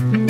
Mm-hmm.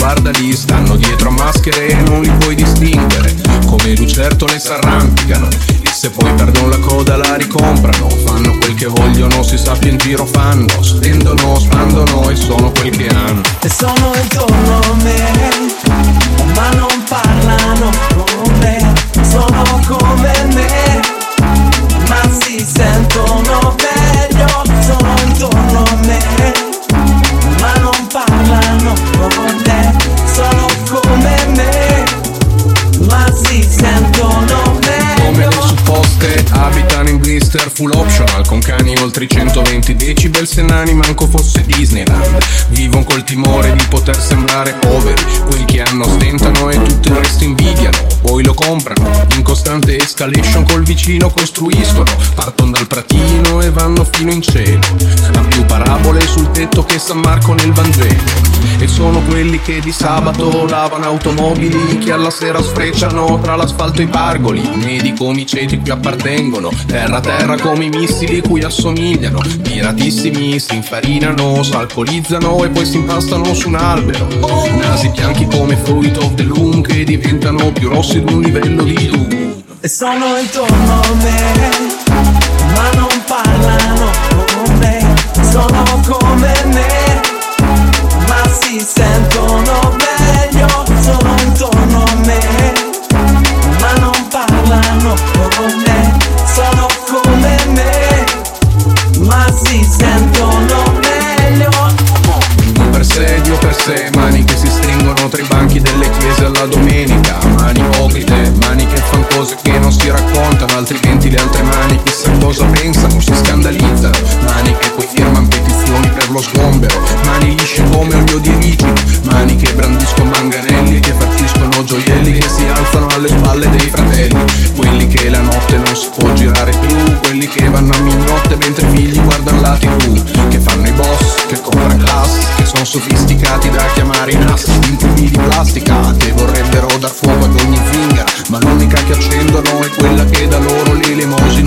identici Guardali, stanno dietro a maschere E non li puoi distinguere. Come lucertole s'arrampicano E se poi perdono la coda la ricomprano. Fanno quel che vogliono, si sa più in giro fanno. Spendono, spandono e sono quel che hanno. E sono intorno a me blister full optional Con cani oltre i 120 decibel Se nani manco fosse Disneyland. Vivono col timore di poter sembrare poveri. Quelli che hanno stentano e tutto il resto invidiano. Poi lo comprano In costante escalation col vicino costruiscono. Partono dal pratino e vanno fino in cielo. Han più parabole sul tetto che San Marco nel Vangelo. E sono quelli che di sabato lavano automobili Che alla sera sfrecciano tra l'asfalto e i pargoli. Medi come i ceti qui appartengono Terra terra come i missili cui assomigliano. Piratissimi si infarinano, s'alcolizzano e poi si impastano su un albero. Nasi bianchi come fruit of the loom Che diventano più rossi di un livello di lume E sono intorno a me alla domenica. Mani ipocrite, mani che fan cose che non si raccontano Altrimenti le altre mani chissà cosa pensano, si scandalizzano. Mani che poi firmano petizioni per lo sgombero Mani lisce come olio di ricino Mani che brandiscono manganelli Che partiscono gioielli che si alzano alle spalle dei fratelli. Quelli che la notte non si può girare più Quelli che vanno a mignotte mentre i figli guardano la tv sono sofisticati da chiamare in di Infiumi di plastica che vorrebbero dar fuoco ad ogni finger Ma l'unica che accendono è quella che da loro l'elemosina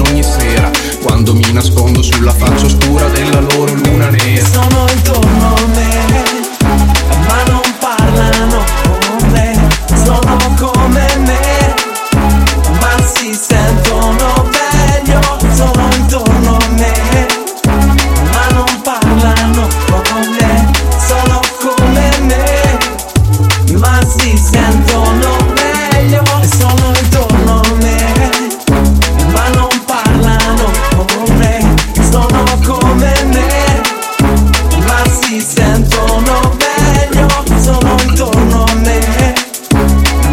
sentono meglio, sono intorno a me,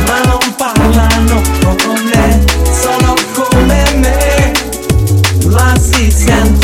ma non parlano con me, sono come me, ma si sentono